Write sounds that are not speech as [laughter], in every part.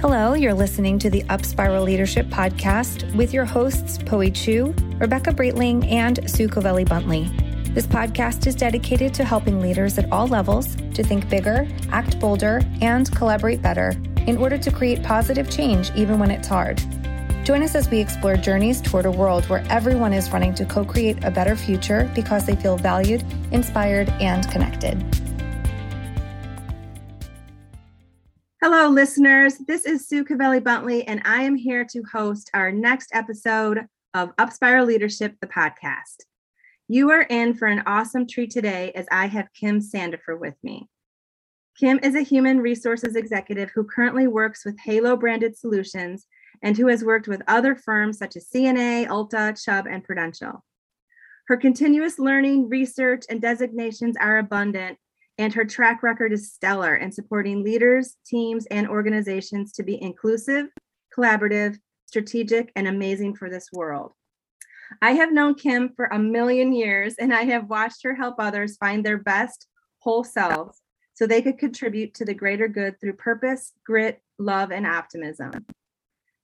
Hello, you're listening to the Upspiral Leadership Podcast with your hosts, Poe Chu, Rebecca Breitling, and Sue Covelli Buntley. This podcast is dedicated to helping leaders at all levels to think bigger, act bolder, and collaborate better in order to create positive change even when it's hard. Join us as we explore journeys toward a world where everyone is running to co create a better future because they feel valued, inspired, and connected. Hello, listeners. This is Sue Cavelli Buntley, and I am here to host our next episode of Upspiral Leadership, the podcast. You are in for an awesome treat today as I have Kim Sandifer with me. Kim is a human resources executive who currently works with Halo branded solutions and who has worked with other firms such as CNA, Ulta, Chubb, and Prudential. Her continuous learning, research, and designations are abundant, and her track record is stellar in supporting leaders, teams, and organizations to be inclusive, collaborative, strategic, and amazing for this world. I have known Kim for a million years, and I have watched her help others find their best whole selves so they could contribute to the greater good through purpose, grit, love, and optimism.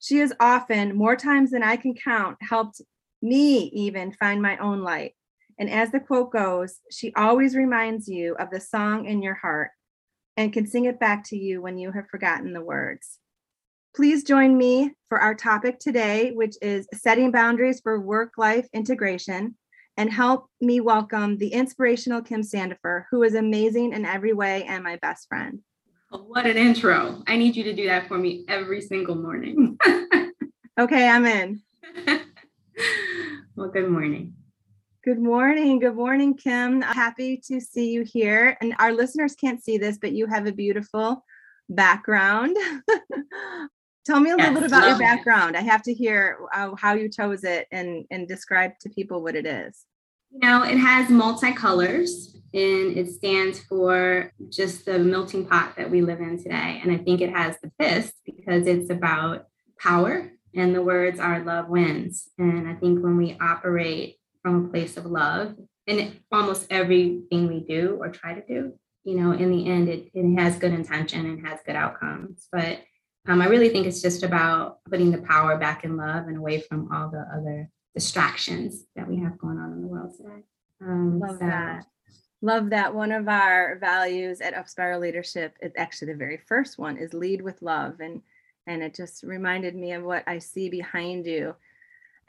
She has often, more times than I can count, helped me even find my own light. And as the quote goes, she always reminds you of the song in your heart and can sing it back to you when you have forgotten the words. Please join me for our topic today, which is setting boundaries for work life integration, and help me welcome the inspirational Kim Sandifer, who is amazing in every way and my best friend. What an intro. I need you to do that for me every single morning. [laughs] okay, I'm in. [laughs] well, good morning. Good morning. Good morning, Kim. Happy to see you here. And our listeners can't see this, but you have a beautiful background. [laughs] Tell me a yes, little bit about your background. It. I have to hear uh, how you chose it and, and describe to people what it is. You know, it has multicolors and it stands for just the melting pot that we live in today. And I think it has the fist because it's about power and the words are love wins. And I think when we operate from a place of love. And almost everything we do or try to do you know in the end it, it has good intention and has good outcomes. But um, i really think it's just about putting the power back in love and away from all the other distractions that we have going on in the world today. Um, love so. that. Love that one of our values at upspiral leadership is actually the very first one is lead with love. And and it just reminded me of what i see behind you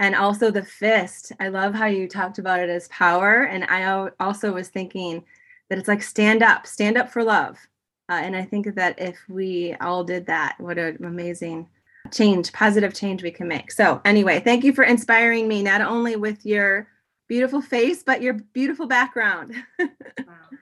and also the fist. I love how you talked about it as power. And I also was thinking that it's like stand up, stand up for love. Uh, and I think that if we all did that, what an amazing change, positive change we can make. So, anyway, thank you for inspiring me, not only with your beautiful face, but your beautiful background. [laughs] wow,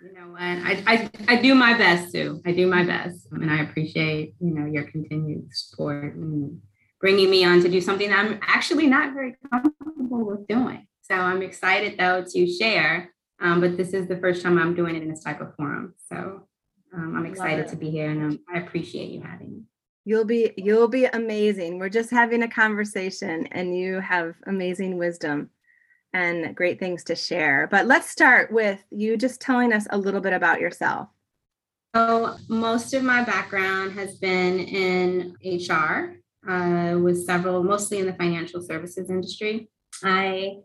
you know what? I, I, I do my best too. I do my best. And I appreciate, you know, your continued support and bringing me on to do something I'm actually not very comfortable with doing. So I'm excited though to share. Um, but this is the first time I'm doing it in this type of forum. So um, I'm excited to be here and um, I appreciate you having me. You'll be you'll be amazing. We're just having a conversation and you have amazing wisdom and great things to share. But let's start with you just telling us a little bit about yourself. So, most of my background has been in HR uh, with several, mostly in the financial services industry. I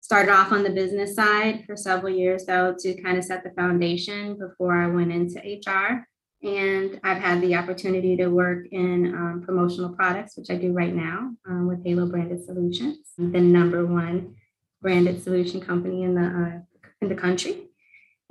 started off on the business side for several years, though, to kind of set the foundation before I went into HR. And I've had the opportunity to work in um, promotional products, which I do right now um, with Halo Branded Solutions, the number one branded solution company in the uh, in the country.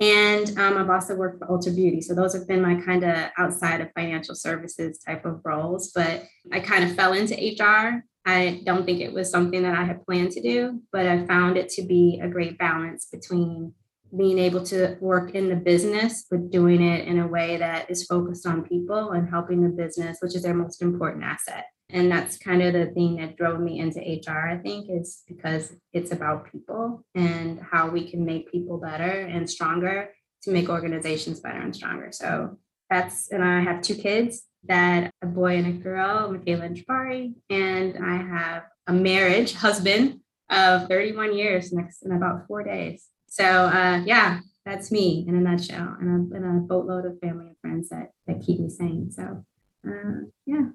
And um, I've also worked for Ulta Beauty. So those have been my kind of outside of financial services type of roles. But I kind of fell into HR. I don't think it was something that I had planned to do, but I found it to be a great balance between being able to work in the business, but doing it in a way that is focused on people and helping the business, which is their most important asset. And that's kind of the thing that drove me into HR, I think, is because it's about people and how we can make people better and stronger to make organizations better and stronger. So that's, and I have two kids that a boy and a girl, Michaela and Jabari, and I have a marriage [laughs] husband of 31 years next in about four days. So uh, yeah, that's me in a nutshell, and a, and a boatload of family and friends that that keep me sane. So uh, yeah,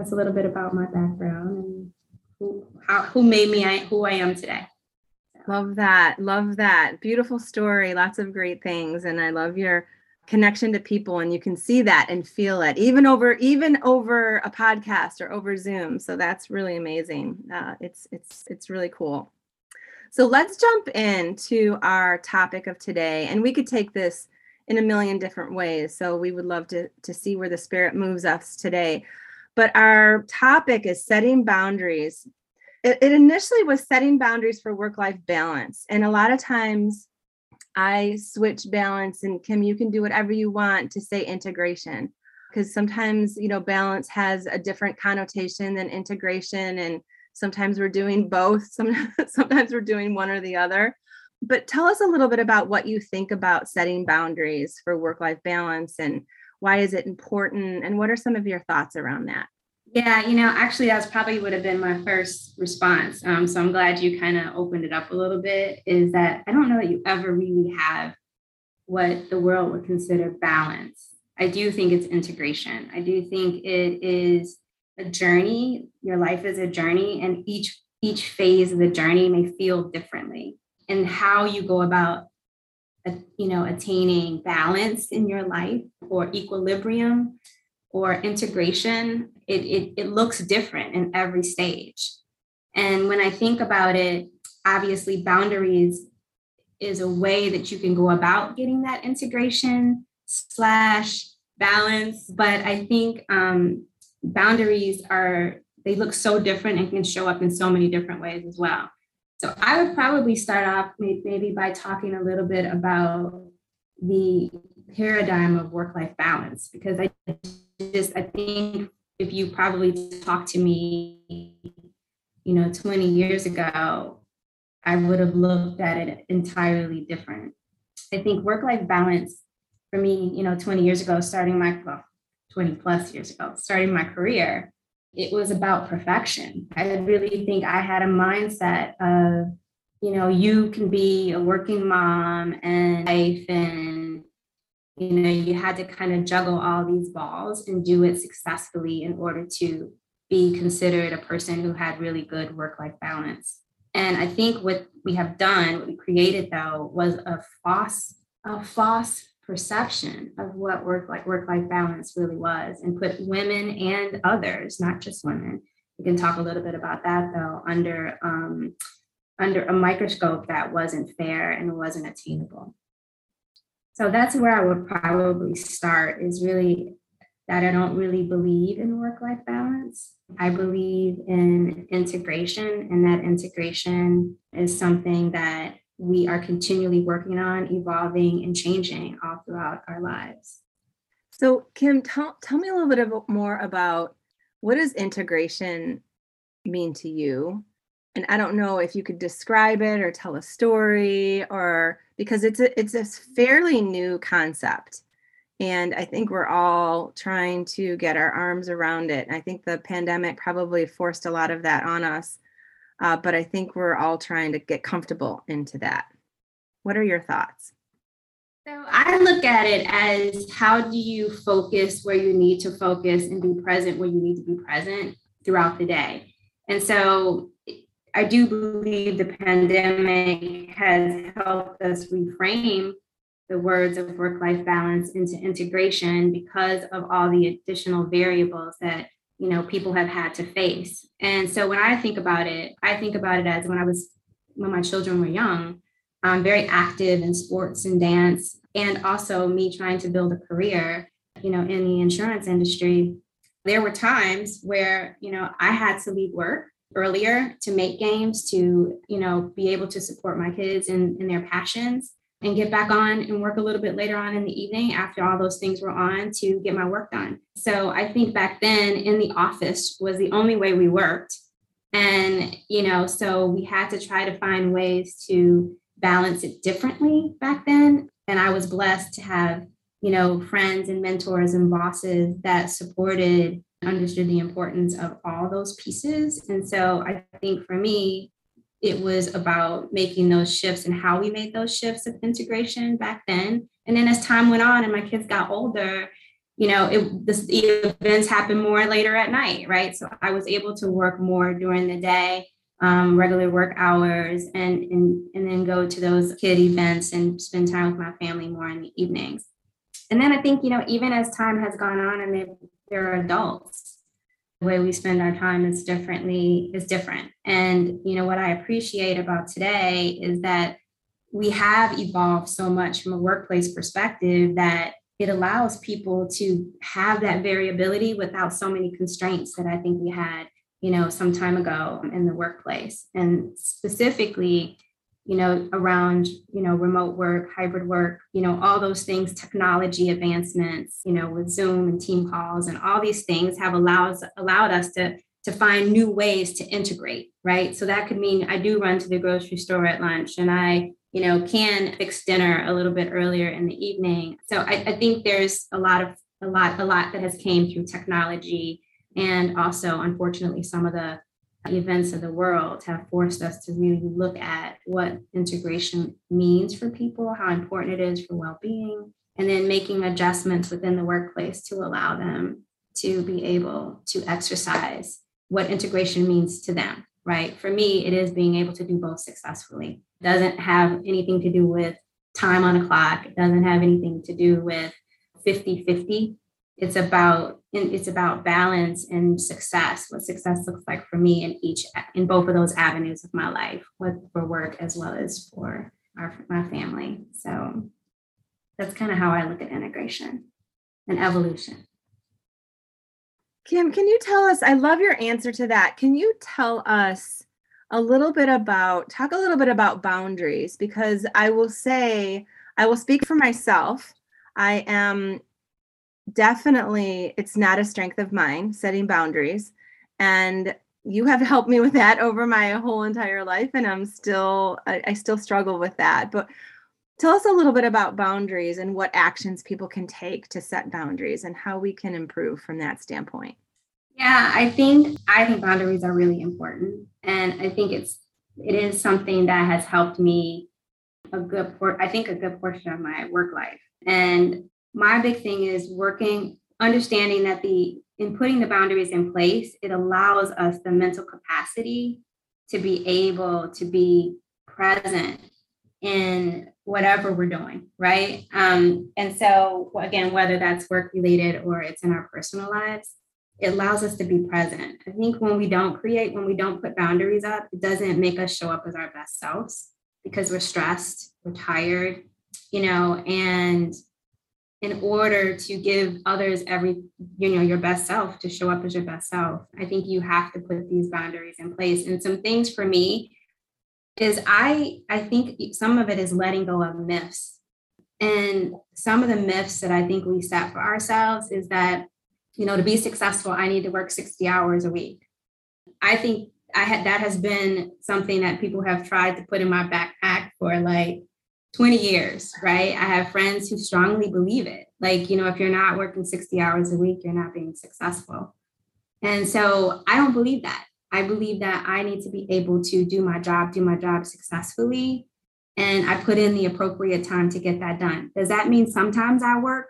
that's a little bit about my background and who how, who made me I, who I am today. Love that. Love that. Beautiful story. Lots of great things. And I love your connection to people and you can see that and feel it even over even over a podcast or over zoom so that's really amazing uh, it's it's it's really cool so let's jump into our topic of today and we could take this in a million different ways so we would love to to see where the spirit moves us today but our topic is setting boundaries it, it initially was setting boundaries for work life balance and a lot of times I switch balance and Kim, you can do whatever you want to say integration because sometimes, you know, balance has a different connotation than integration. And sometimes we're doing both. [laughs] Some, sometimes we're doing one or the other. But tell us a little bit about what you think about setting boundaries for work life balance and why is it important? And what are some of your thoughts around that? Yeah, you know, actually, that's probably would have been my first response. Um, so I'm glad you kind of opened it up a little bit. Is that I don't know that you ever really have what the world would consider balance. I do think it's integration. I do think it is a journey. Your life is a journey, and each each phase of the journey may feel differently. And how you go about, you know, attaining balance in your life or equilibrium or integration, it, it, it looks different in every stage. And when I think about it, obviously, boundaries is a way that you can go about getting that integration slash balance. But I think um, boundaries are, they look so different and can show up in so many different ways as well. So I would probably start off maybe by talking a little bit about the paradigm of work life balance because I just I think if you probably talked to me, you know, 20 years ago, I would have looked at it entirely different. I think work-life balance for me, you know, 20 years ago, starting my well, 20 plus years ago, starting my career, it was about perfection. I really think I had a mindset of, you know, you can be a working mom and life and you know you had to kind of juggle all these balls and do it successfully in order to be considered a person who had really good work life balance and i think what we have done what we created though was a false a false perception of what work like work life balance really was and put women and others not just women we can talk a little bit about that though under um, under a microscope that wasn't fair and wasn't attainable so that's where I would probably start is really that I don't really believe in work life balance. I believe in integration, and that integration is something that we are continually working on, evolving, and changing all throughout our lives. So, Kim, tell, tell me a little bit more about what does integration mean to you? And I don't know if you could describe it or tell a story or because it's a it's a fairly new concept and i think we're all trying to get our arms around it i think the pandemic probably forced a lot of that on us uh, but i think we're all trying to get comfortable into that. What are your thoughts? So i look at it as how do you focus where you need to focus and be present where you need to be present throughout the day? And so I do believe the pandemic has helped us reframe the words of work life balance into integration because of all the additional variables that you know people have had to face. And so when i think about it i think about it as when i was when my children were young i'm very active in sports and dance and also me trying to build a career you know in the insurance industry. There were times where you know i had to leave work earlier to make games to you know be able to support my kids in, in their passions and get back on and work a little bit later on in the evening after all those things were on to get my work done. So i think back then in the office was the only way we worked. And you know so we had to try to find ways to balance it differently back then. And i was blessed to have you know friends and mentors and bosses that supported understood the importance of all those pieces. And so I think for me, it was about making those shifts and how we made those shifts of integration back then. And then as time went on and my kids got older, you know, it, the events happen more later at night, right? So I was able to work more during the day, um, regular work hours, and, and and then go to those kid events and spend time with my family more in the evenings. And then I think, you know, even as time has gone on and they're adults, the way we spend our time is differently is different. And you know what I appreciate about today is that we have evolved so much from a workplace perspective that it allows people to have that variability without so many constraints that I think we had, you know, some time ago in the workplace. And specifically, you know, around, you know, remote work, hybrid work, you know, all those things, technology advancements, you know, with Zoom and team calls and all these things have allowed allowed us to to find new ways to integrate, right? So that could mean I do run to the grocery store at lunch and I you know, can fix dinner a little bit earlier in the evening. So I, I think there's a lot of a lot, a lot that has came through technology. And also, unfortunately, some of the events of the world have forced us to really look at what integration means for people, how important it is for well-being, and then making adjustments within the workplace to allow them to be able to exercise what integration means to them right? For me, it is being able to do both successfully. It doesn't have anything to do with time on a clock. It doesn't have anything to do with 50-50. It's about it's about balance and success. What success looks like for me in each in both of those avenues of my life, with for work as well as for our my family. So that's kind of how I look at integration and evolution. Kim, can you tell us? I love your answer to that. Can you tell us a little bit about, talk a little bit about boundaries? Because I will say, I will speak for myself. I am definitely, it's not a strength of mine, setting boundaries. And you have [laughs] helped me with that over my whole entire life. And I'm still, I, I still struggle with that. But tell us a little bit about boundaries and what actions people can take to set boundaries and how we can improve from that standpoint yeah i think i think boundaries are really important and i think it's it is something that has helped me a good port i think a good portion of my work life and my big thing is working understanding that the in putting the boundaries in place it allows us the mental capacity to be able to be present in whatever we're doing, right? Um, and so, again, whether that's work related or it's in our personal lives, it allows us to be present. I think when we don't create, when we don't put boundaries up, it doesn't make us show up as our best selves because we're stressed, we're tired, you know, and in order to give others every, you know, your best self to show up as your best self, I think you have to put these boundaries in place. And some things for me is I I think some of it is letting go of myths. And some of the myths that I think we set for ourselves is that, you know, to be successful, I need to work 60 hours a week. I think I had that has been something that people have tried to put in my backpack for like 20 years, right? I have friends who strongly believe it. Like, you know, if you're not working 60 hours a week, you're not being successful. And so I don't believe that. I believe that I need to be able to do my job, do my job successfully. And I put in the appropriate time to get that done. Does that mean sometimes I work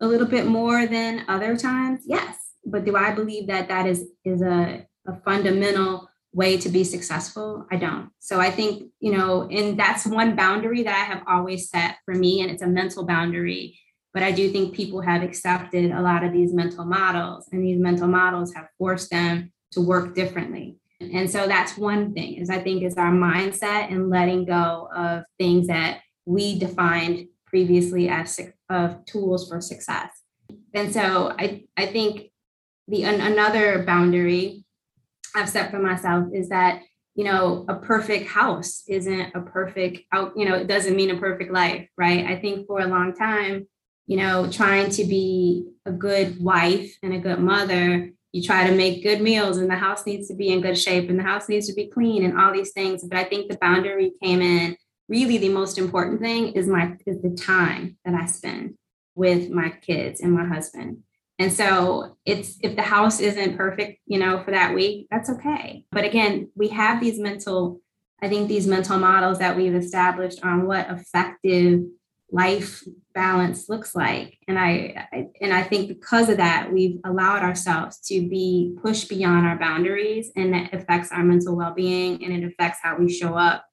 a little bit more than other times? Yes. But do I believe that that is, is a, a fundamental way to be successful? I don't. So I think, you know, and that's one boundary that I have always set for me, and it's a mental boundary. But I do think people have accepted a lot of these mental models, and these mental models have forced them to work differently. And so that's one thing is I think is our mindset and letting go of things that we defined previously as of tools for success. And so I, I think the another boundary I've set for myself is that you know a perfect house isn't a perfect out you know it doesn't mean a perfect life right? I think for a long time you know trying to be a good wife and a good mother you try to make good meals and the house needs to be in good shape and the house needs to be clean and all these things. But i think the boundary came in. Really the most important thing is my is the time that i spend with my kids and my husband and so it's if the house isn't perfect you know for that week that's okay. But again we have these mental i think these mental models that we've established on what effective life balance looks like. And I, I, and i think because of that we've allowed ourselves to be pushed beyond our boundaries and that affects our mental well-being and it affects how we show up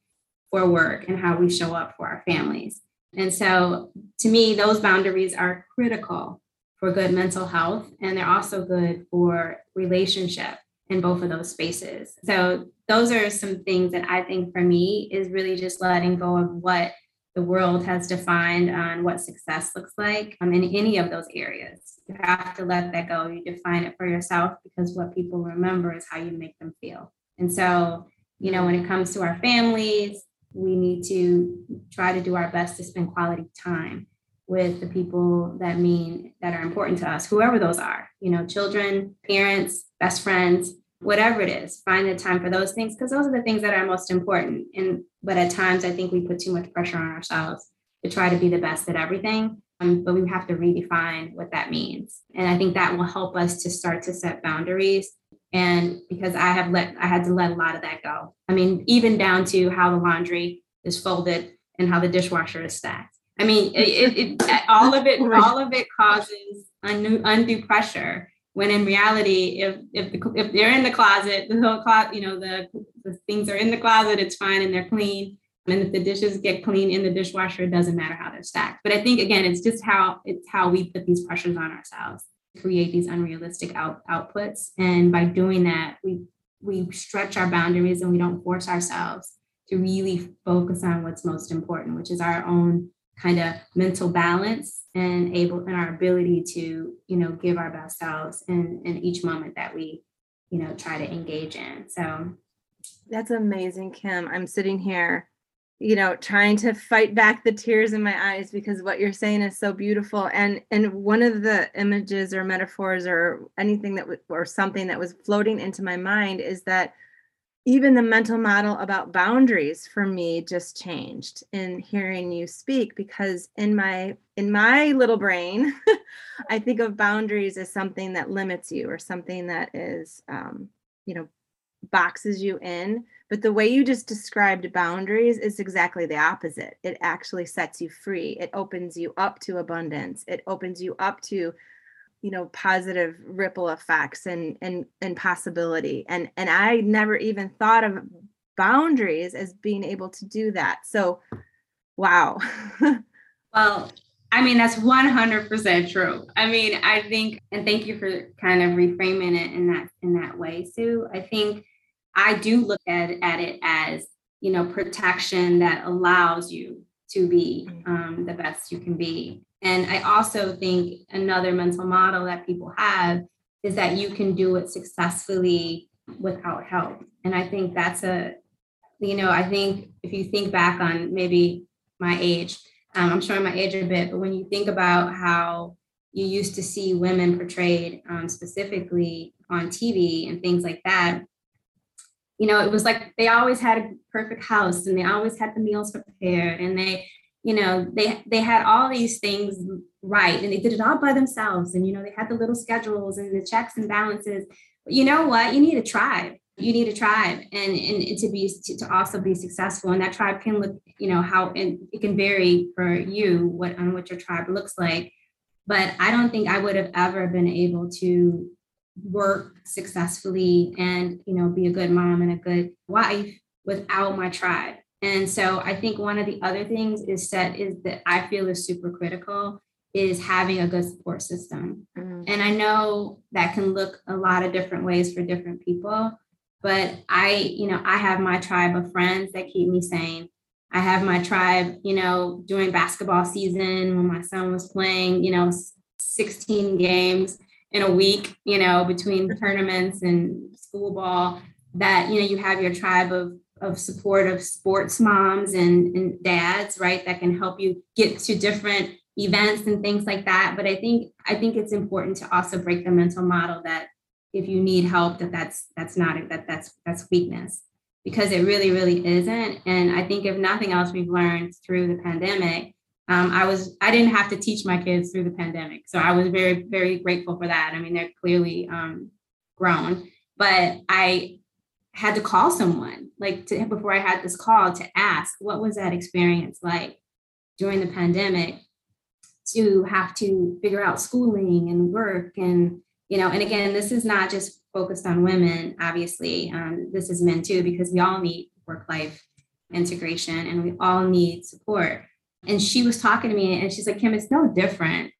for work and how we show up for our families. And so to me those boundaries are critical for good mental health and they're also good for relationship in both of those spaces so those are some things that i think for me is really just letting go of what the world has defined on what success looks like um, in any of those areas. You have to let that go. You define it for yourself because what people remember is how you make them feel. And so, you know, when it comes to our families, we need to try to do our best to spend quality time with the people that mean that are important to us, whoever those are, you know, children, parents, best friends, whatever it is, find the time for those things because those are the things that are most important. And but at times I think we put too much pressure on ourselves to try to be the best at everything. Um, but we have to redefine what that means. And I think that will help us to start to set boundaries. And because I have let I had to let a lot of that go. I mean, even down to how the laundry is folded and how the dishwasher is stacked. I mean, it, it, it all of it, [laughs] all of it causes undue, undue pressure when in reality if if, the, if they're in the closet the whole closet you know the, the things are in the closet it's fine and they're clean. And if the dishes get clean in the dishwasher it doesn't matter how they're stacked. But i think again it's just how it's how we put these pressures on ourselves create these unrealistic out, outputs. And by doing that we we stretch our boundaries and we don't force ourselves to really focus on what's most important which is our own kind of mental balance and able and our ability to you know give our best selves in in each moment that we you know try to engage in so. That's amazing kim. I'm sitting here you know trying to fight back the tears in my eyes because what you're saying is so beautiful and and one of the images or metaphors or anything that or something that was floating into my mind is that even the mental model about boundaries for me just changed in hearing you speak because in my in my little brain [laughs] i think of boundaries as something that limits you or something that is um, you know boxes you in. But the way you just described boundaries is exactly the opposite. It actually sets you free. It opens you up to abundance. It opens you up to you know positive ripple effects and and and possibility. And and i never even thought of boundaries as being able to do that. So wow. [laughs] Well i mean that's 100% true. I mean i think and thank you for kind of reframing it in that in that way sue. I think i do look at, at it as you know protection that allows you to be mm. um, the best you can be and I also think another mental model that people have is that you can do it successfully without help. And I think that's a, you know, I think if you think back on maybe my age, um, I'm showing my age a bit, but when you think about how you used to see women portrayed um, specifically on TV and things like that, you know, it was like they always had a perfect house and they always had the meals prepared and they you know they they had all these things right and they did it all by themselves and you know they had the little schedules and the checks and balances. But you know what? You need a tribe. You need a tribe and and to be to, to also be successful and that tribe can look you know how and it can vary for you what on what your tribe looks like. But i don't think i would have ever been able to work successfully and you know be a good mom and a good wife without my tribe and so I think one of the other things is that is that I feel is super critical is having a good support system. Mm-hmm. And I know that can look a lot of different ways for different people, but I, you know, I have my tribe of friends that keep me sane. I have my tribe, you know, during basketball season when my son was playing, you know, 16 games in a week, you know, between tournaments and school ball, that, you know, you have your tribe of of support of sports moms and, and dads, right? That can help you get to different events and things like that. But I think I think it's important to also break the mental model that if you need help, that that's that's not that that's that's weakness because it really really isn't. And I think if nothing else, we've learned through the pandemic. Um, I was I didn't have to teach my kids through the pandemic, so I was very very grateful for that. I mean, they're clearly um, grown, but I had to call someone like to, before I had this call to ask what was that experience like during the pandemic to have to figure out schooling and work and you know and again this is not just focused on women obviously um, this is men too because we all need work life integration and we all need support. And she was talking to me and she's like kim it's no different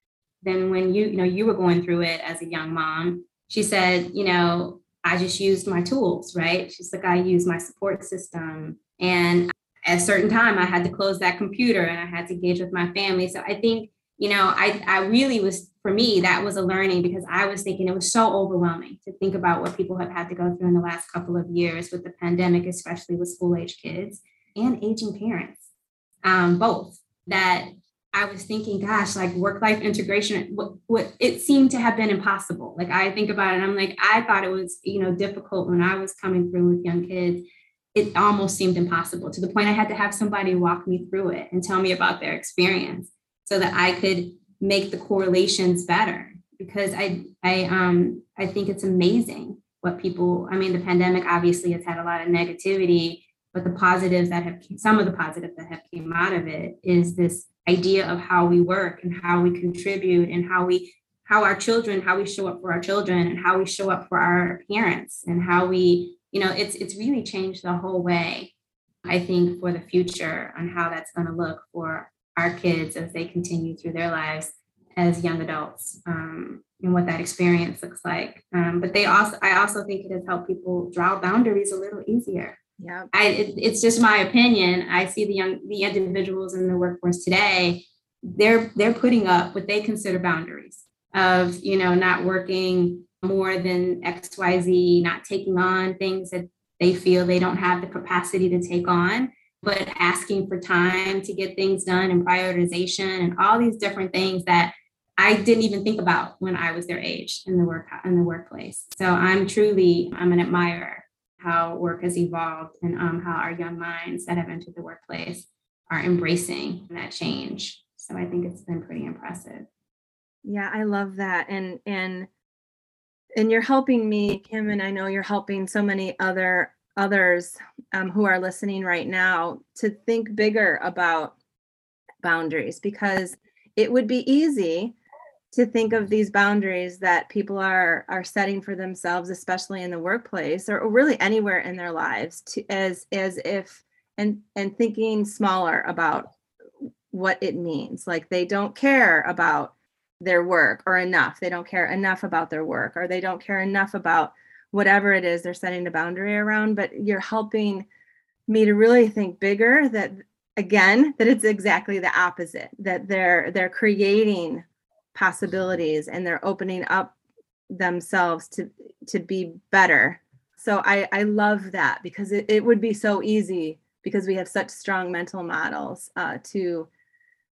than when you you know you were going through it as a young mom. She said you know i just used my tools right? She's like i use my support system. And at a certain time i had to close that computer and i had to engage with my family. So i think you know i i really was for me that was a learning because i was thinking it was so overwhelming to think about what people have had to go through in the last couple of years with the pandemic especially with school age kids and aging parents um, both that I was thinking, gosh, like work life integration, what, what it seemed to have been impossible. Like I think about it, I'm like, I thought it was, you know, difficult when I was coming through with young kids. It almost seemed impossible to the point I had to have somebody walk me through it and tell me about their experience so that I could make the correlations better. Because I, I, um, I think it's amazing what people. I mean, the pandemic obviously has had a lot of negativity, but the positives that have some of the positives that have came out of it is this idea of how we work and how we contribute and how we how our children how we show up for our children and how we show up for our parents and how we you know it's it's really changed the whole way i think for the future on how that's going to look for our kids as they continue through their lives as young adults um, and what that experience looks like. Um, but they also i also think it has helped people draw boundaries a little easier yeah. I it, it's just my opinion. I see the young the individuals in the workforce today, they're they're putting up what they consider boundaries of, you know, not working more than XYZ, not taking on things that they feel they don't have the capacity to take on, but asking for time to get things done and prioritization and all these different things that I didn't even think about when I was their age in the work in the workplace. So I'm truly I'm an admirer how work has evolved and um, how our young minds that have entered the workplace are embracing that change. So I think it's been pretty impressive. Yeah, I love that. And and and you're helping me, Kim, and I know you're helping so many other others um, who are listening right now to think bigger about boundaries because it would be easy to think of these boundaries that people are are setting for themselves especially in the workplace or, really anywhere in their lives to as as if and and thinking smaller about what it means. Like they don't care about their work or enough. They don't care enough about their work or they don't care enough about whatever it is they're setting a boundary around but you're helping me to really think bigger that again that it's exactly the opposite that they're they're creating possibilities and they're opening up themselves to to be better. So i i love that because it, it would be so easy because we have such strong mental models uh, to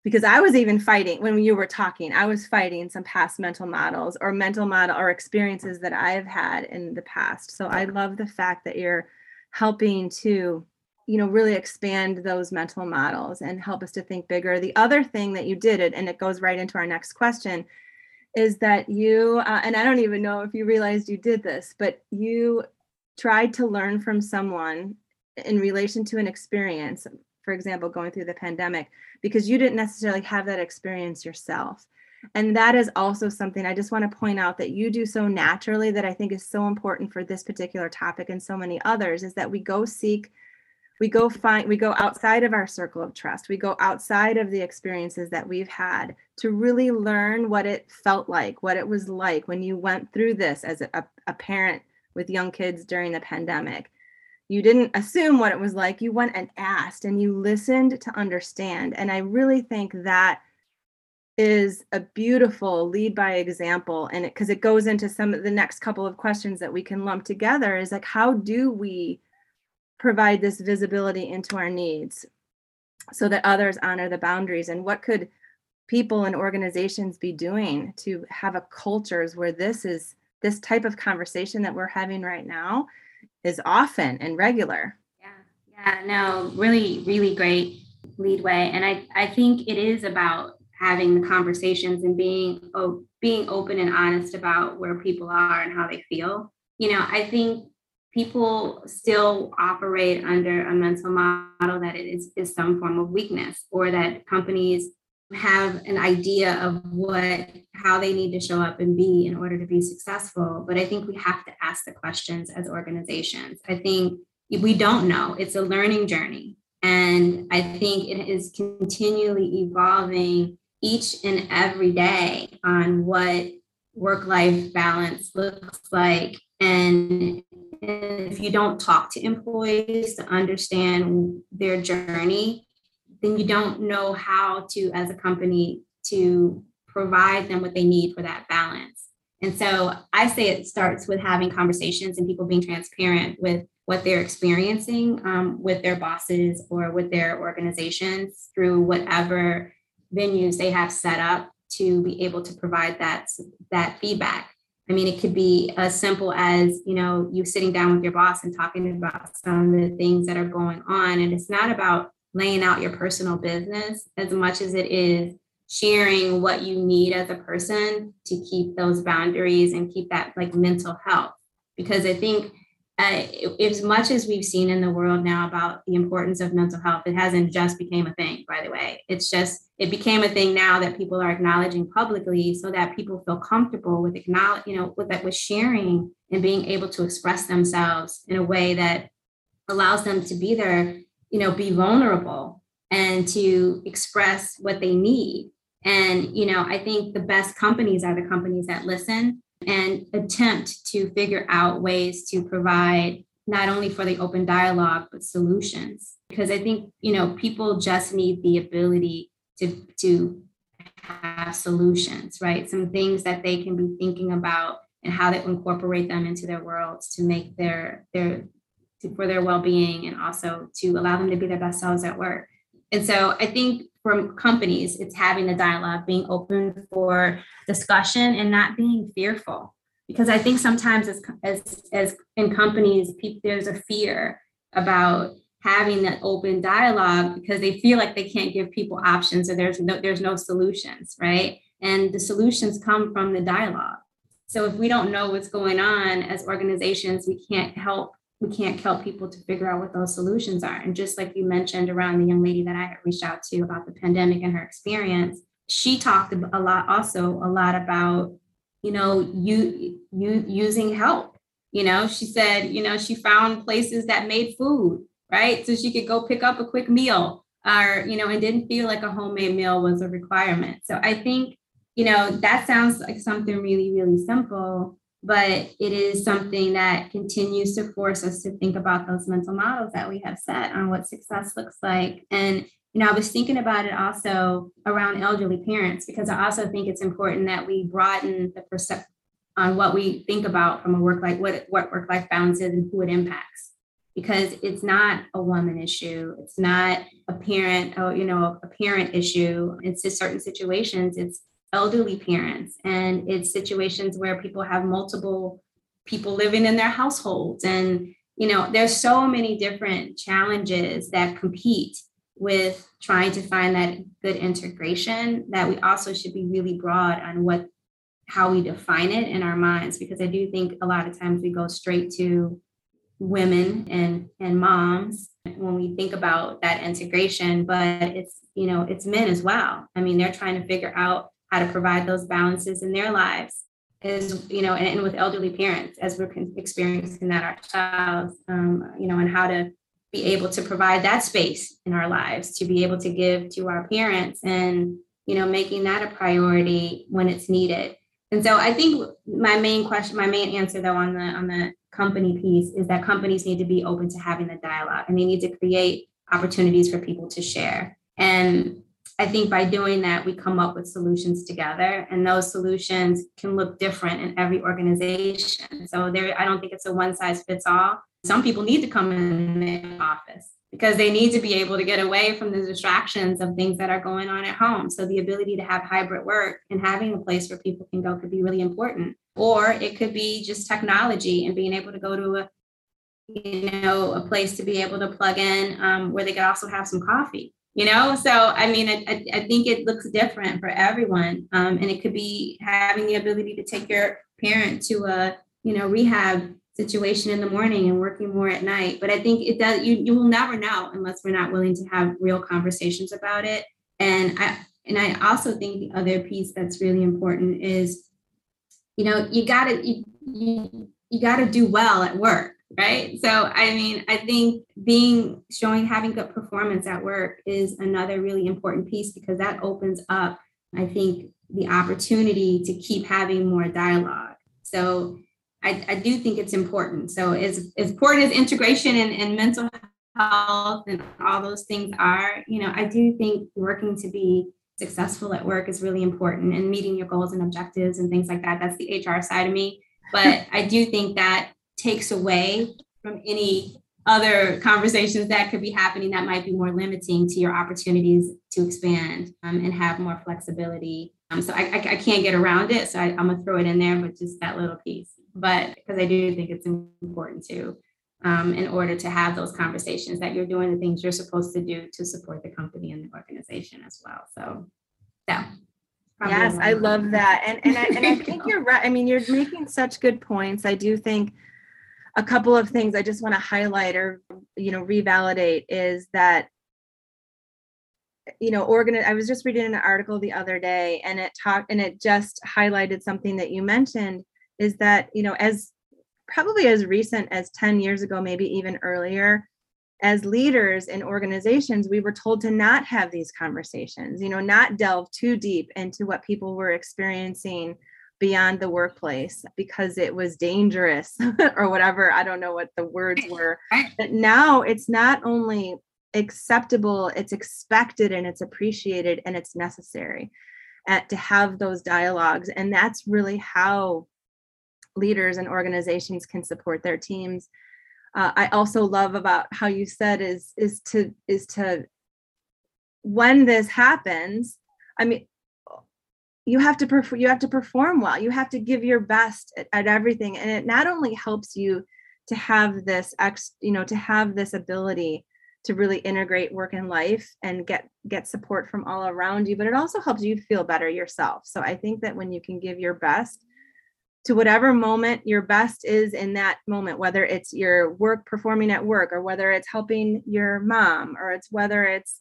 because i was even fighting when you were talking i was fighting some past mental models or mental model or experiences that i've had in the past. So i love the fact that you're helping to you know really expand those mental models and help us to think bigger. The other thing that you did and it goes right into our next question is that you uh, and i don't even know if you realized you did this but you tried to learn from someone in relation to an experience for example going through the pandemic because you didn't necessarily have that experience yourself. And that is also something i just want to point out that you do so naturally that i think is so important for this particular topic and so many others is that we go seek we go find we go outside of our circle of trust. We go outside of the experiences that we've had to really learn what it felt like what it was like when you went through this as a, a parent with young kids during the pandemic. You didn't assume what it was like. You went and asked and you listened to understand. And i really think that is a beautiful lead by example. And it because it goes into some of the next couple of questions that we can lump together is like how do we provide this visibility into our needs so that others honor the boundaries? And what could people and organizations be doing to have a cultures where this is this type of conversation that we're having right now is often and regular? Yeah yeah no really really great lead way and i i think it is about having the conversations and being oh, being open and honest about where people are and how they feel. You know i think people still operate under a mental model that it is, is some form of weakness or that companies have an idea of what how they need to show up and be in order to be successful. But i think we have to ask the questions as organizations. I think we don't know it's a learning journey. And i think it is continually evolving each and every day on what work life balance looks like and if you don't talk to employees to understand their journey then you don't know how to, as a company, to provide them what they need for that balance. And so I say it starts with having conversations and people being transparent with what they're experiencing um, with their bosses or with their organizations through whatever venues they have set up to be able to provide that that feedback. I mean, it could be as simple as you know you sitting down with your boss and talking about some of the things that are going on, and it's not about laying out your personal business as much as it is sharing what you need as a person to keep those boundaries and keep that like mental health. Because i think uh, as much as we've seen in the world now about the importance of mental health it hasn't just became a thing by the way. It's just it became a thing now that people are acknowledging publicly so that people feel comfortable with acknowledge you know with that with sharing and being able to express themselves in a way that allows them to be there you know be vulnerable and to express what they need. And you know i think the best companies are the companies that listen and attempt to figure out ways to provide not only for the open dialogue but solutions. Because i think you know people just need the ability to to have solutions right? Some things that they can be thinking about and how they incorporate them into their worlds to make their their to, for their well-being and also to allow them to be their best selves at work. And so i think from companies it's having the dialogue being open for discussion and not being fearful. Because i think sometimes as as, as in companies people, there's a fear about having that open dialogue because they feel like they can't give people options or there's no there's no solutions right? And the solutions come from the dialogue. So if we don't know what's going on as organizations we can't help we can't help people to figure out what those solutions are. And just like you mentioned around the young lady that I had reached out to about the pandemic and her experience, she talked a lot also a lot about, you know, you you using help. You know, she said, you know, she found places that made food, right? So she could go pick up a quick meal or, you know, and didn't feel like a homemade meal was a requirement. So I think, you know, that sounds like something really, really simple but it is something that continues to force us to think about those mental models that we have set on what success looks like. And you know, I was thinking about it also around elderly parents because I also think it's important that we broaden the perception on what we think about from a work life what what work life balance is and who it impacts because it's not a woman issue it's not a parent or you know a parent issue it's just certain situations it's elderly parents. And it's situations where people have multiple people living in their households. And you know there's so many different challenges that compete with trying to find that good integration that we also should be really broad on what how we define it in our minds. Because i do think a lot of times we go straight to women and and moms when we think about that integration but it's you know it's men as well. I mean they're trying to figure out how to provide those balances in their lives is you know and, and with elderly parents as we're experiencing that ourselves um, you know and how to be able to provide that space in our lives to be able to give to our parents and you know making that a priority when it's needed. And so i think my main question my main answer though on the on the company piece is that companies need to be open to having the dialogue and they need to create opportunities for people to share. And I think by doing that, we come up with solutions together, and those solutions can look different in every organization. So there, I don't think it's a one size fits all. Some people need to come in the office because they need to be able to get away from the distractions of things that are going on at home. So the ability to have hybrid work and having a place where people can go could be really important. Or it could be just technology and being able to go to a you know a place to be able to plug in um, where they could also have some coffee you know so i mean i, I think it looks different for everyone um, and it could be having the ability to take your parent to a you know rehab situation in the morning and working more at night. But I think it does, you, you will never know unless we're not willing to have real conversations about it. And I, and I also think the other piece that's really important is, you know, you gotta, you, you, you gotta do well at work, right? So, I mean, I think being, showing, having good performance at work is another really important piece because that opens up, I think, the opportunity to keep having more dialogue. So I, I do think it's important. So as, as important as integration and, and mental health and all those things are, you know, I do think working to be successful at work is really important and meeting your goals and objectives and things like that. That's the HR side of me. But [laughs] I do think that takes away from any other conversations that could be happening that might be more limiting to your opportunities to expand um, and have more flexibility. Um, so I, I, I, can't get around it. So I, I'm going to throw it in there, but just that little piece but because I do think it's important to, um, in order to have those conversations that you're doing the things you're supposed to do to support the company and the organization as well. So, yeah. Yes, I love that. And and I, and I [laughs] think you're right. I mean, you're making such good points. I do think a couple of things I just want to highlight or you know revalidate is that you know organ i was just reading an article the other day and it talked and it just highlighted something that you mentioned is that you know as probably as recent as 10 years ago maybe even earlier as leaders in organizations we were told to not have these conversations you know not delve too deep into what people were experiencing beyond the workplace because it was dangerous [laughs] or whatever i don't know what the words were but now it's not only acceptable it's expected and it's appreciated and it's necessary at, to have those dialogues and that's really how leaders and organizations can support their teams. Uh, I also love about how you said is is to is to when this happens. I mean, you have to perform. You have to perform well. You have to give your best at, at everything, and it not only helps you to have this ex, you know, to have this ability to really integrate work and life and get get support from all around you but it also helps you feel better yourself so i think that when you can give your best to whatever moment your best is in that moment, whether it's your work performing at work or whether it's helping your mom or it's whether it's,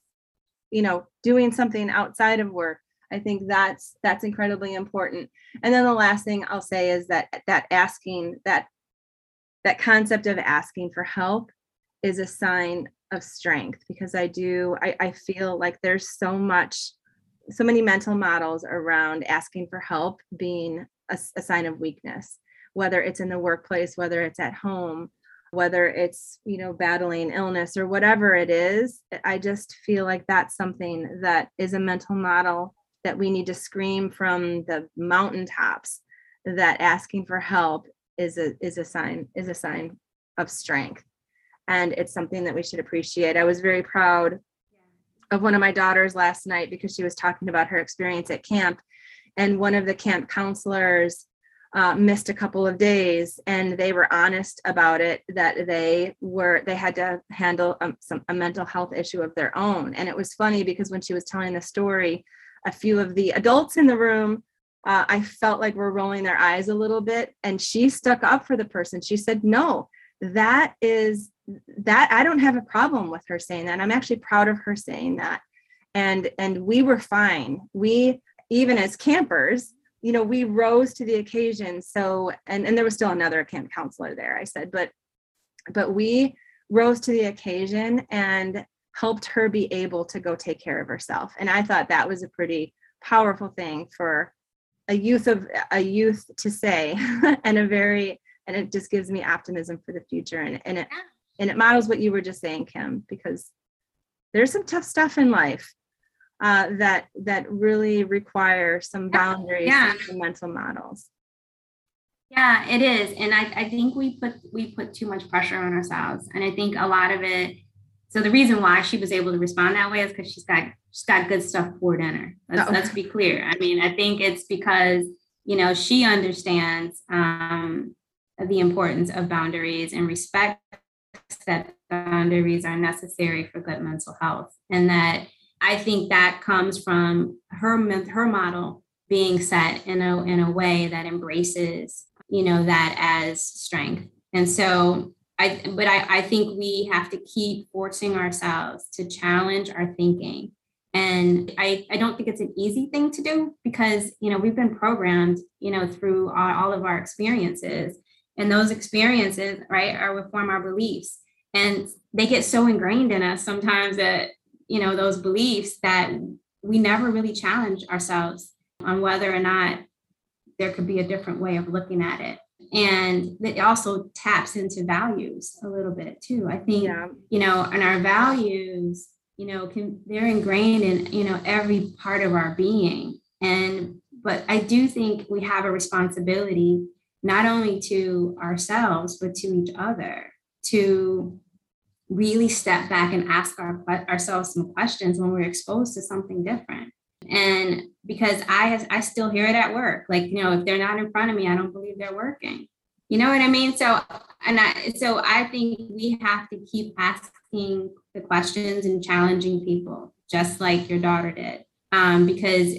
you know, doing something outside of work. I think that's that's incredibly important. And then the last thing I'll say is that that asking that that concept of asking for help is a sign of strength because I do I, I feel like there's so much so many mental models around asking for help being a, a sign of weakness, whether it's in the workplace, whether it's at home, whether it's you know battling illness or whatever it is i just feel like that's something that is a mental model that we need to scream from the mountaintops that asking for help is a is a sign is a sign of strength. And it's something that we should appreciate. I was very proud of one of my daughters last night because she was talking about her experience at camp. And one of the camp counselors uh, missed a couple of days and they were honest about it that they were they had to handle um, some a mental health issue of their own. And it was funny because when she was telling the story a few of the adults in the room uh, i felt like we're rolling their eyes a little bit and she stuck up for the person. She said no that is that i don't have a problem with her saying that i'm actually proud of her saying that. And and we were fine. We even as campers you know we rose to the occasion so and and there was still another camp counselor there i said but but we rose to the occasion and helped her be able to go take care of herself and i thought that was a pretty powerful thing for a youth of a youth to say [laughs] and a very and it just gives me optimism for the future and, and it and it models what you were just saying kim because there's some tough stuff in life uh, that that really require some boundaries yeah. and mental models. Yeah, it is, and I, I think we put we put too much pressure on ourselves, and I think a lot of it. So the reason why she was able to respond that way is because she's got she's got good stuff poured in her. Let's, oh. let's be clear. I mean, I think it's because you know she understands um, the importance of boundaries and respect that boundaries are necessary for good mental health, and that I think that comes from her her model being set in a in a way that embraces you know that as strength And so I, but I, I think we have to keep forcing ourselves to challenge our thinking. And I, I don't think it's an easy thing to do because, you know, we've been programmed, you know, through all, all of our experiences. And those experiences, right, are what form our beliefs. And they get so ingrained in us sometimes that, you know, those beliefs that we never really challenge ourselves on whether or not there could be a different way of looking at it and it also taps into values a little bit too. I think yeah. you know and our values you know can they're ingrained in you know every part of our being. And but i do think we have a responsibility not only to ourselves but to each other to really step back and ask our, ourselves some questions when we're exposed to something different and because I I still hear it at work. Like, you know, if they're not in front of me, I don't believe they're working. You know what I mean? So and I so I think we have to keep asking the questions and challenging people, just like your daughter did. Um, because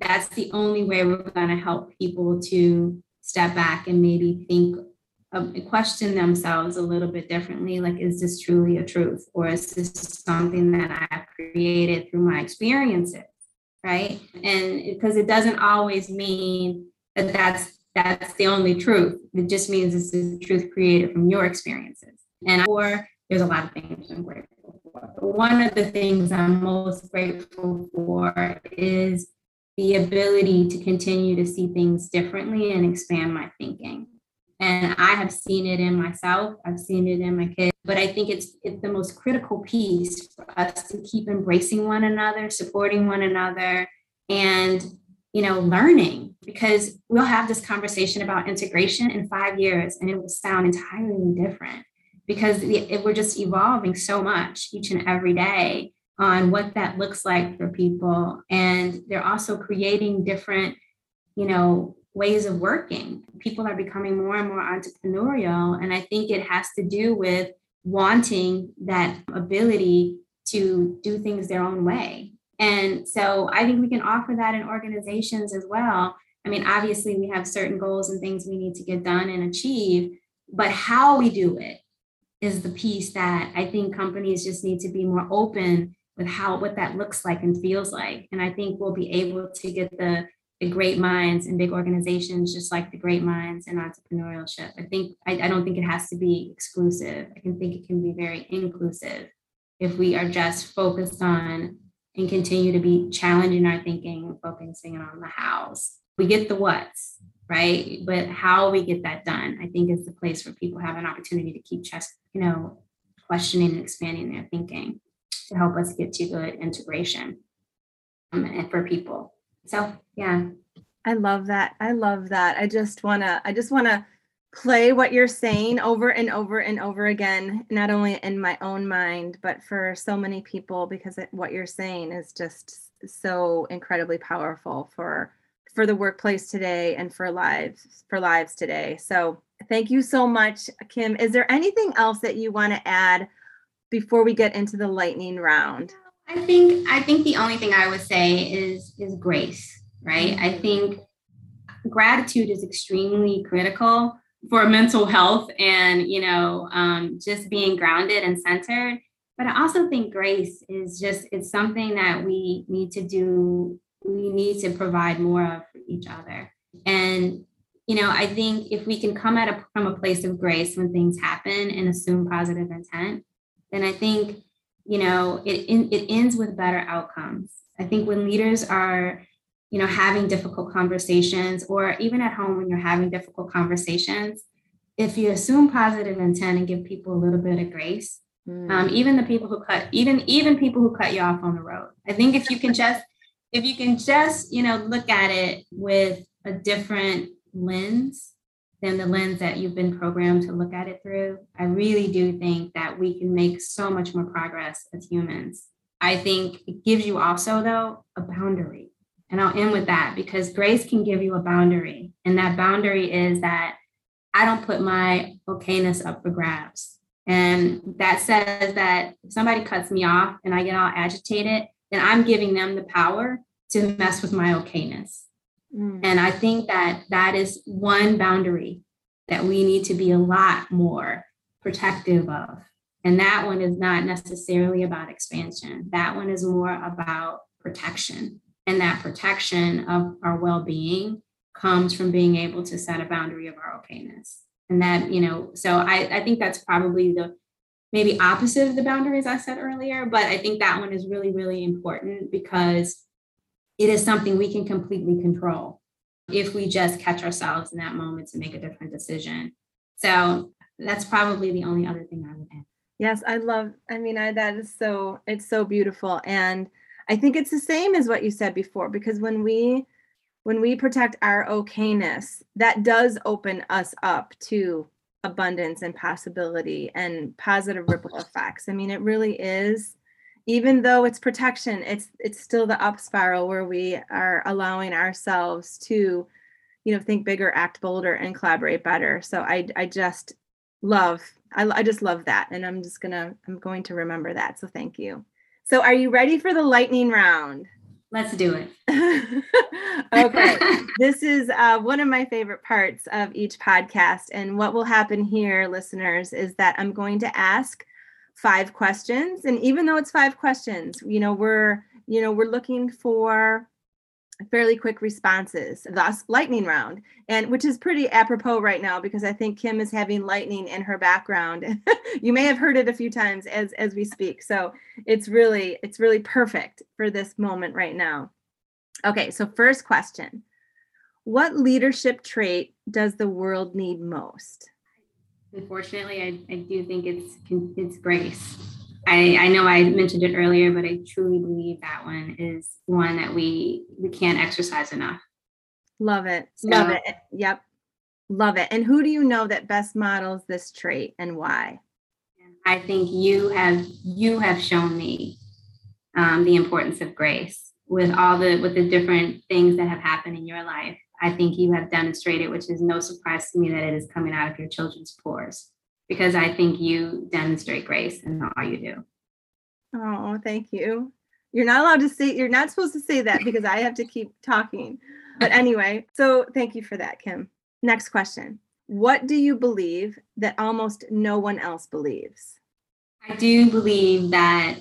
that's the only way we're going to help people to step back and maybe think um, question themselves a little bit differently like is this truly a truth or is this something that i have created through my experiences right? And because it doesn't always mean that that's that's the only truth. It just means this is truth created from your experiences. And or there's a lot of things I'm grateful for. One of the things I'm most grateful for is the ability to continue to see things differently and expand my thinking. And I have seen it in myself, I've seen it in my kids, but I think it's, it's the most critical piece for us to keep embracing one another, supporting one another, and you know, learning because we'll have this conversation about integration in five years and it will sound entirely different because we're just evolving so much each and every day on what that looks like for people. And they're also creating different, you know, ways of working. People are becoming more and more entrepreneurial. And I think it has to do with wanting that ability to do things their own way. And so I think we can offer that in organizations as well. I mean, obviously, we have certain goals and things we need to get done and achieve, but how we do it is the piece that I think companies just need to be more open with how what that looks like and feels like. And I think we'll be able to get the the great minds and big organizations, just like the great minds in entrepreneurship. I think I, I don't think it has to be exclusive. I can think it can be very inclusive if we are just focused on and continue to be challenging our thinking and focusing on the hows. We get the what's, right? But how we get that done, I think is the place where people have an opportunity to keep just, you know, questioning and expanding their thinking to help us get to good integration um, and for people. So yeah. I love that. I love that. I just wanna, I just wanna play what you're saying over and over and over again, not only in my own mind, but for so many people, because it, what you're saying is just so incredibly powerful for for the workplace today and for lives for lives today. So thank you so much, Kim. Is there anything else that you want to add before we get into the lightning round? I think I think the only thing I would say is is grace, right? I mm-hmm. think gratitude is extremely critical for mental health and you know um, just being grounded and centered. But I also think grace is just it's something that we need to do. We need to provide more of for each other. And you know, I think if we can come at a from a place of grace when things happen and assume positive intent, then I think you know it it ends with better outcomes i think when leaders are you know having difficult conversations or even at home when you're having difficult conversations if you assume positive intent and give people a little bit of grace mm. um, even the people who cut even even people who cut you off on the road i think if you can just if you can just you know look at it with a different lens than the lens that you've been programmed to look at it through. I really do think that we can make so much more progress as humans. I think it gives you also, though, a boundary. And I'll end with that because grace can give you a boundary. And that boundary is that I don't put my okayness up for grabs. And that says that if somebody cuts me off and I get all agitated, then I'm giving them the power to mess with my okayness. Mm. And I think that that is one boundary that we need to be a lot more protective of. And that one is not necessarily about expansion. That one is more about protection. And that protection of our well being comes from being able to set a boundary of our okayness. And that, you know, so I, I think that's probably the maybe opposite of the boundaries I said earlier, but I think that one is really, really important because it is something we can completely control if we just catch ourselves in that moment to make a different decision. So that's probably the only other thing I would add. Yes, I love, I mean, I, that is so, it's so beautiful. And I think it's the same as what you said before, because when we, when we protect our okayness, that does open us up to abundance and possibility and positive ripple effects. I mean, it really is even though it's protection, it's it's still the up spiral where we are allowing ourselves to, you know, think bigger, act bolder, and collaborate better. So I I just love I, I just love that, and I'm just gonna I'm going to remember that. So thank you. So are you ready for the lightning round? Let's do it. [laughs] okay. this is uh, one of my favorite parts of each podcast. And what will happen here, listeners, is that I'm going to ask five questions. And even though it's five questions, you know, we're, you know, we're looking for fairly quick responses, thus lightning round, and which is pretty apropos right now because I think Kim is having lightning in her background. [laughs] you may have heard it a few times as as we speak. So it's really it's really perfect for this moment right now. Okay, so first question. What leadership trait does the world need most? Unfortunately, I, I do think it's it's grace. I, I know I mentioned it earlier, but I truly believe that one is one that we we can't exercise enough. Love it. So, Love it. Yep. Love it. And who do you know that best models this trait and why? I think you have you have shown me um, the importance of grace with all the with the different things that have happened in your life. I think you have demonstrated, which is no surprise to me that it is coming out of your children's pores because I think you demonstrate grace in all you do. Oh, thank you. You're not allowed to say, you're not supposed to say that because I have to keep talking. But anyway, so thank you for that, Kim. Next question. What do you believe that almost no one else believes? I do believe that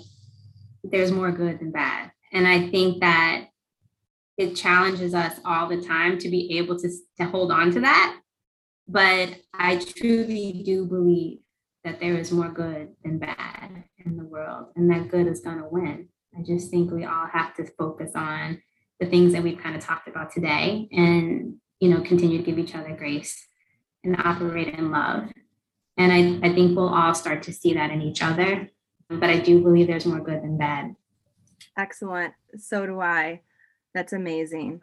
there's more good than bad. And I think that it challenges us all the time to be able to, to hold on to that but I truly do believe that there is more good than bad in the world and that good is going to win. I just think we all have to focus on the things that we've kind of talked about today and, you know, continue to give each other grace and operate in love. And I, I think we'll all start to see that in each other. But I do believe there's more good than bad. Excellent. So do I. That's amazing.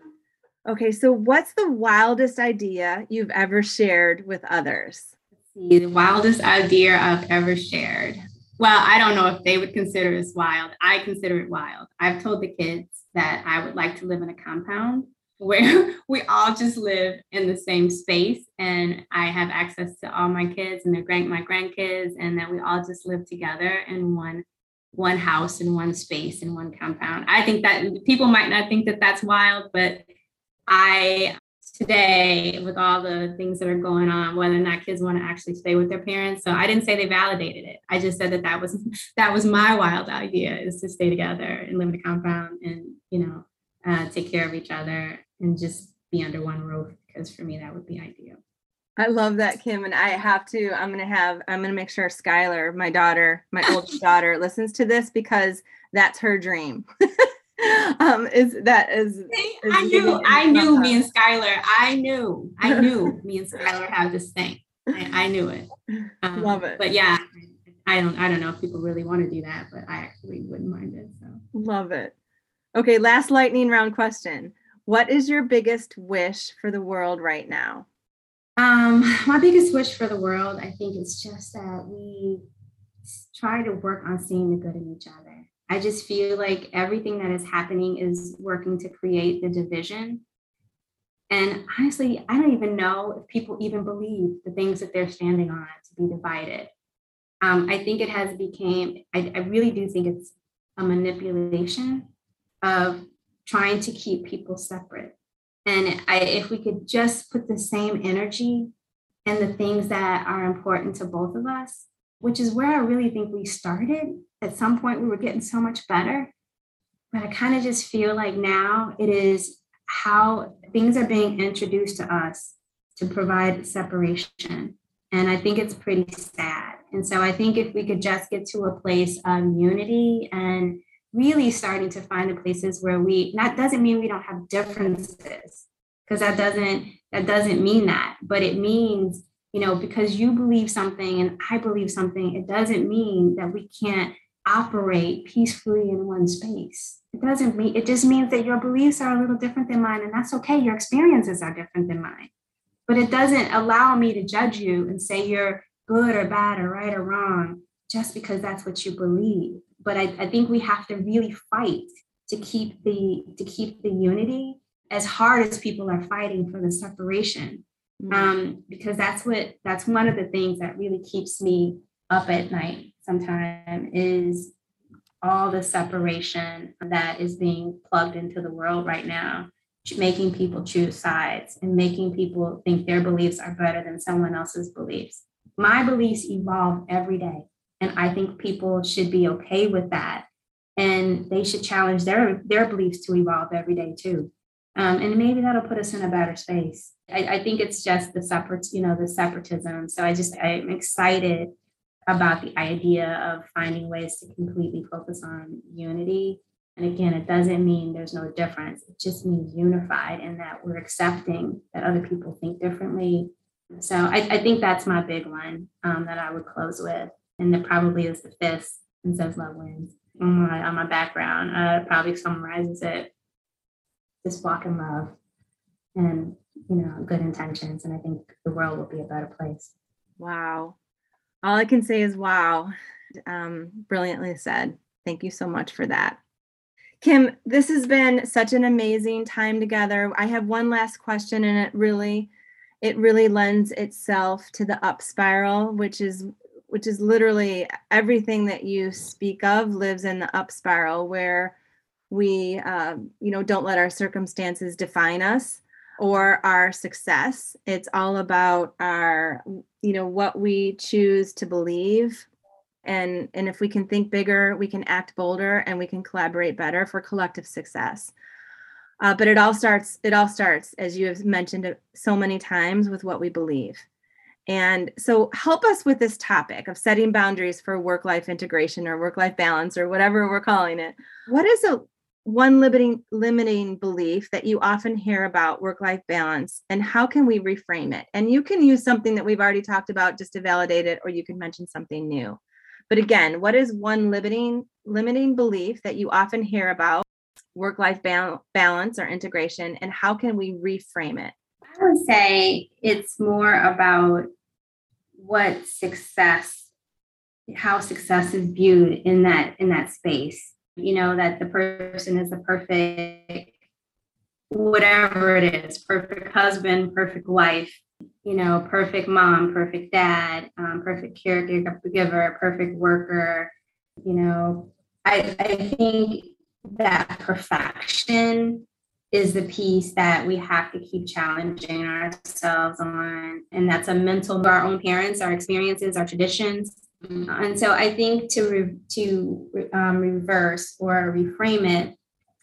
Okay, so what's the wildest idea you've ever shared with others? The wildest idea I've ever shared. Well, I don't know if they would consider this wild. I consider it wild. I've told the kids that I would like to live in a compound [laughs] where we all just live in the same space and I have access to all my kids and their grand my grandkids and that we all just live together in one one house in one space in one compound. I think that people might not think that that's wild, but I today with all the things that are going on whether or not kids want to actually stay with their parents so i didn't say they validated it i just said that that was that was my wild idea is to stay together and live in a compound and you know uh, take care of each other and just be under one roof because for me that would be ideal I love that, Kim. And I have to, I'm going to have, I'm going to make sure Skylar, my daughter, my oldest [laughs] daughter, listens to this because that's her dream. [laughs] um is that is, is i knew i knew me and skylar i knew i knew [laughs] me and skylar have this thing. I, I knew it. Um, love it. but yeah i don't i don't know if people really want to do that but i actually wouldn't mind it so. Love it. Okay last lightning round question. What is your biggest wish for the world right now um my biggest wish for the world i think is just that we try to work on seeing the good in each other I just feel like everything that is happening is working to create the division. And honestly, I don't even know if people even believe the things that they're standing on to be divided. Um, I think it has became, I, I really do think it's a manipulation of trying to keep people separate. And I, if we could just put the same energy and the things that are important to both of us, which is where I really think we started. At some point, we were getting so much better. But I kind of just feel like now it is how things are being introduced to us to provide separation. And I think it's pretty sad. And so I think if we could just get to a place of unity and really starting to find the places where we that doesn't mean we don't have differences because that doesn't that doesn't mean that but it means you know because you believe something and i believe something it doesn't mean that we can't operate peacefully in one space. It doesn't mean it just means that your beliefs are a little different than mine and that's okay your experiences are different than mine. But it doesn't allow me to judge you and say you're good or bad or right or wrong just because that's what you believe. But I, I think we have to really fight to keep the to keep the unity as hard as people are fighting for the separation. Mm-hmm. um, because that's what that's one of the things that really keeps me up at night sometimes is all the separation that is being plugged into the world right now making people choose sides and making people think their beliefs are better than someone else's beliefs. My beliefs evolve every day and I think people should be okay with that. And they should challenge their, their beliefs to evolve every day too. Um, and maybe that'll put us in a better space. I, I think it's just the separate, you know, the separatism. So I just I'm excited about the idea of finding ways to completely focus on unity. And again, it doesn't mean there's no difference. It just means unified and that we're accepting that other people think differently. So I, I think that's my big one um, that I would close with and it probably is the fist and says love wins on my on my background. Uh, probably summarizes it. Just walk in love and you know good intentions, and I think the world will be a better place. Wow, all I can say is wow. Um, brilliantly said. Thank you so much for that. Kim, this has been such an amazing time together. I have one last question, and it really, it really lends itself to the up spiral, which is which is literally everything that you speak of lives in the up spiral where we um, you know don't let our circumstances define us or our success. It's all about our you know what we choose to believe. And and if we can think bigger we can act bolder and we can collaborate better for collective success. Uh, but it all starts it all starts as you have mentioned so many times with what we believe and so, help us with this topic of setting boundaries for work life integration or work life balance or whatever we're calling it. What is a one limiting limiting belief that you often hear about work life balance and how can we reframe it? And you can use something that we've already talked about just to validate it or you can mention something new. But again, what is one limiting limiting belief that you often hear about work life ba- balance or integration and how can we reframe it? I would say it's more about what success how success is viewed in that in that space. You know that the person is the perfect whatever it is perfect husband perfect wife you know perfect mom perfect dad um, perfect caregiver perfect worker you know. I i think that perfection is the piece that we have to keep challenging ourselves on. And that's a mental of our own parents, our experiences, our traditions. And so I think to re, to um, reverse or reframe it,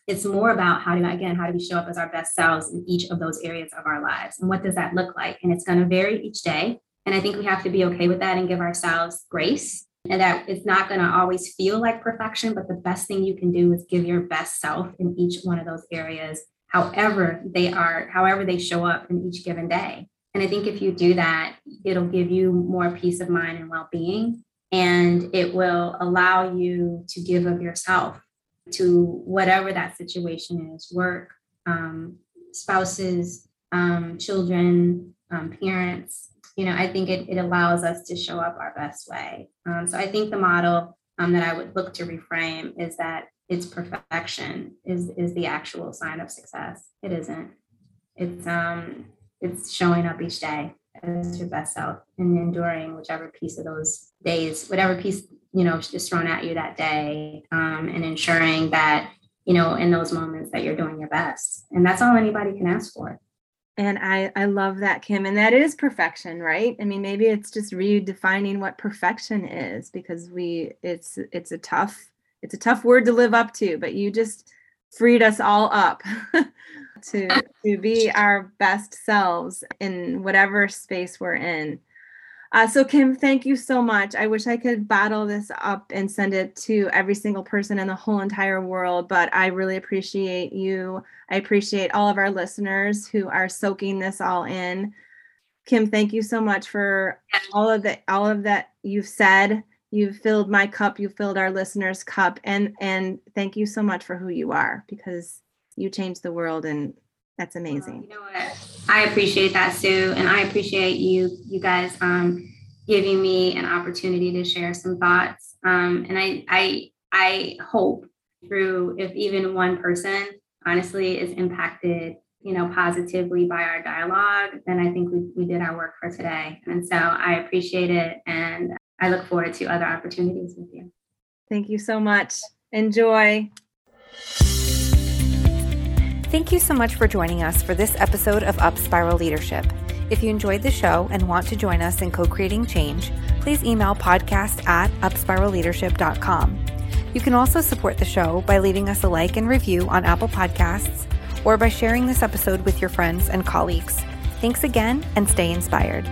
it's more about how do again how do we show up as our best selves in each of those areas of our lives, and what does that look like? And it's going to vary each day. And I think we have to be okay with that and give ourselves grace and that it's not going to always feel like perfection, but the best thing you can do is give your best self in each one of those areas however they are, however they show up in each given day. And I think if you do that, it'll give you more peace of mind and well being. And it will allow you to give of yourself to whatever that situation is work, um, spouses, um, children, um, parents. You know, I think it, it allows us to show up our best way. Um, so I think the model um, that I would look to reframe is that its perfection is is the actual sign of success. It isn't. It's um it's showing up each day as your best self and enduring whichever piece of those days, whatever piece you know is thrown at you that day, um, and ensuring that you know in those moments that you're doing your best. And that's all anybody can ask for. And I, I love that, Kim. And that is perfection, right? I mean, maybe it's just redefining what perfection is because we it's it's a tough, it's a tough word to live up to, but you just freed us all up [laughs] to to be our best selves in whatever space we're in. Uh, so Kim, thank you so much. I wish I could bottle this up and send it to every single person in the whole entire world, but I really appreciate you. I appreciate all of our listeners who are soaking this all in. Kim, thank you so much for all of the all of that you've said. You've filled my cup, you filled our listeners' cup, and and thank you so much for who you are because you changed the world and that's amazing. you know what? I appreciate that, Sue, and I appreciate you, you guys, um, giving me an opportunity to share some thoughts. Um, and I, I, I hope through if even one person, honestly, is impacted, you know, positively by our dialogue, then I think we, we did our work for today. And so I appreciate it, and I look forward to other opportunities with you. Thank you so much. Enjoy. Thank you so much for joining us for this episode of Up Spiral Leadership. If you enjoyed the show and want to join us in co creating change, please email podcast at upspiralleadership.com. You can also support the show by leaving us a like and review on Apple Podcasts or by sharing this episode with your friends and colleagues. Thanks again and stay inspired.